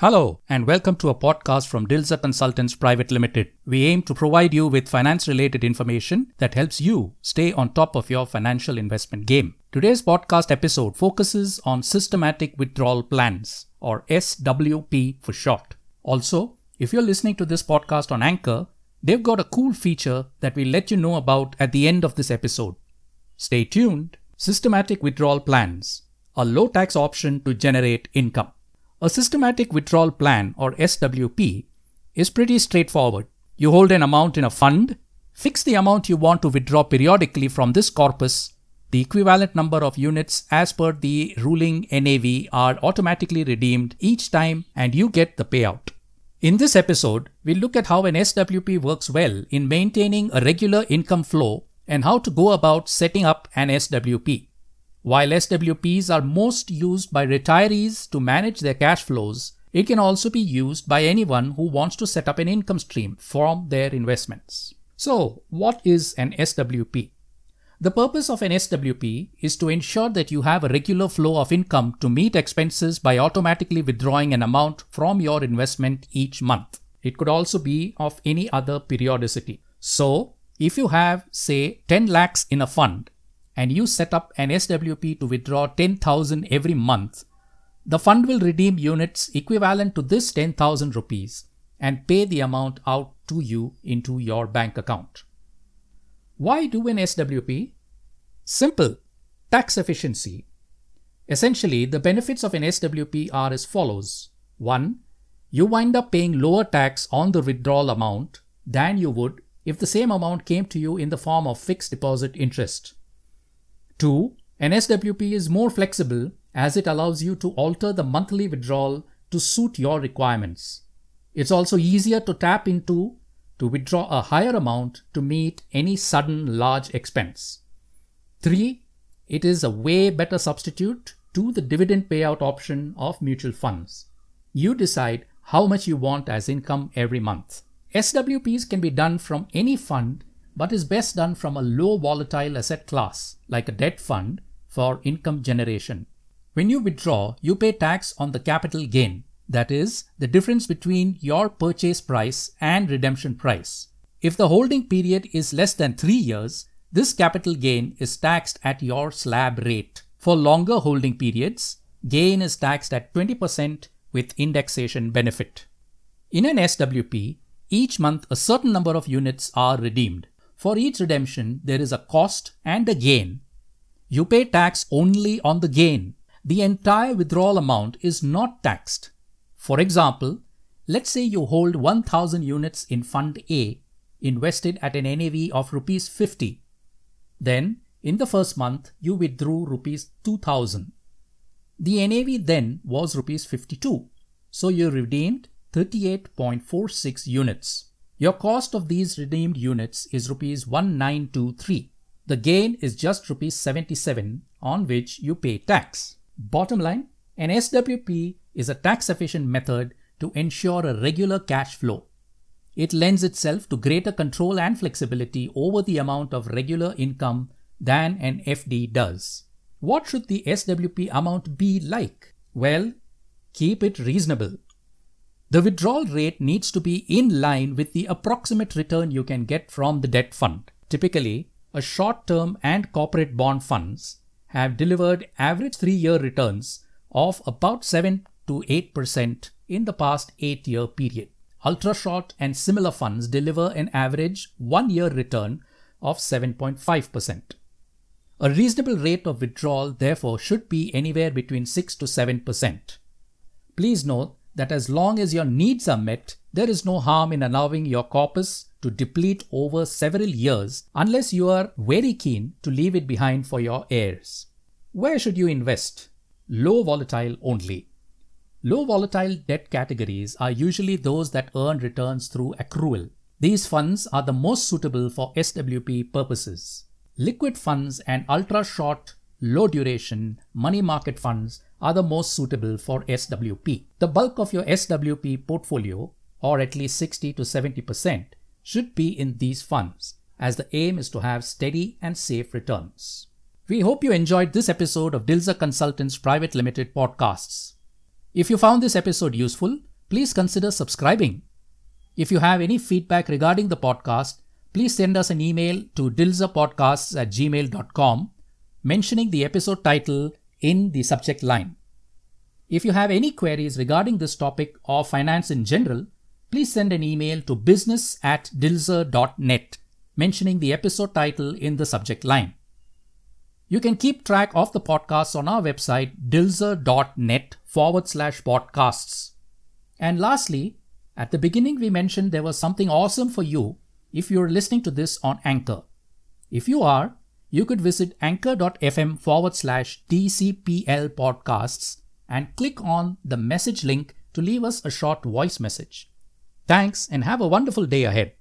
Hello, and welcome to a podcast from Dilzer Consultants Private Limited. We aim to provide you with finance related information that helps you stay on top of your financial investment game. Today's podcast episode focuses on systematic withdrawal plans, or SWP for short. Also, if you're listening to this podcast on Anchor, they've got a cool feature that we'll let you know about at the end of this episode. Stay tuned. Systematic withdrawal plans, a low tax option to generate income. A systematic withdrawal plan or SWP is pretty straightforward. You hold an amount in a fund, fix the amount you want to withdraw periodically from this corpus. The equivalent number of units as per the ruling NAV are automatically redeemed each time and you get the payout. In this episode, we'll look at how an SWP works well in maintaining a regular income flow and how to go about setting up an SWP. While SWPs are most used by retirees to manage their cash flows, it can also be used by anyone who wants to set up an income stream from their investments. So, what is an SWP? The purpose of an SWP is to ensure that you have a regular flow of income to meet expenses by automatically withdrawing an amount from your investment each month. It could also be of any other periodicity. So, if you have, say, 10 lakhs in a fund and you set up an SWP to withdraw 10,000 every month, the fund will redeem units equivalent to this 10,000 rupees and pay the amount out to you into your bank account. Why do an SWP? Simple tax efficiency. Essentially, the benefits of an SWP are as follows 1. You wind up paying lower tax on the withdrawal amount than you would if the same amount came to you in the form of fixed deposit interest. 2. An SWP is more flexible as it allows you to alter the monthly withdrawal to suit your requirements. It's also easier to tap into to withdraw a higher amount to meet any sudden large expense. 3. It is a way better substitute to the dividend payout option of mutual funds. You decide how much you want as income every month. SWPs can be done from any fund but is best done from a low volatile asset class like a debt fund for income generation. When you withdraw, you pay tax on the capital gain, that is, the difference between your purchase price and redemption price. If the holding period is less than 3 years, this capital gain is taxed at your slab rate. For longer holding periods, gain is taxed at 20% with indexation benefit. In an SWP, each month a certain number of units are redeemed. For each redemption, there is a cost and a gain. You pay tax only on the gain. The entire withdrawal amount is not taxed. For example, let's say you hold 1000 units in Fund A invested at an NAV of rupees 50. Then, in the first month, you withdrew rupees 2000. The NAV then was rupees 52. So you redeemed 38.46 units. Your cost of these redeemed units is rupees 1923. The gain is just rupees 77 on which you pay tax. Bottom line, an SWP is a tax efficient method to ensure a regular cash flow. It lends itself to greater control and flexibility over the amount of regular income than an FD does. What should the SWP amount be like? Well, keep it reasonable. The withdrawal rate needs to be in line with the approximate return you can get from the debt fund. Typically, a short term and corporate bond funds have delivered average three year returns of about 7 to 8% in the past 8 year period. Ultra short and similar funds deliver an average one year return of 7.5%. A reasonable rate of withdrawal, therefore, should be anywhere between 6 to 7%. Please note that as long as your needs are met, there is no harm in allowing your corpus to deplete over several years unless you are very keen to leave it behind for your heirs. Where should you invest? Low volatile only. Low volatile debt categories are usually those that earn returns through accrual. These funds are the most suitable for SWP purposes. Liquid funds and ultra short, low duration money market funds are the most suitable for SWP. The bulk of your SWP portfolio, or at least 60 to 70%, should be in these funds, as the aim is to have steady and safe returns. We hope you enjoyed this episode of Dilzer Consultants Private Limited podcasts. If you found this episode useful, please consider subscribing. If you have any feedback regarding the podcast, please send us an email to dilzerpodcasts at gmail.com mentioning the episode title in the subject line. If you have any queries regarding this topic or finance in general, please send an email to business at dilzer.net mentioning the episode title in the subject line. You can keep track of the podcasts on our website dilzer.net forward slash podcasts. And lastly, at the beginning we mentioned there was something awesome for you if you're listening to this on Anchor. If you are, you could visit anchor.fm forward slash DCPL podcasts and click on the message link to leave us a short voice message. Thanks and have a wonderful day ahead.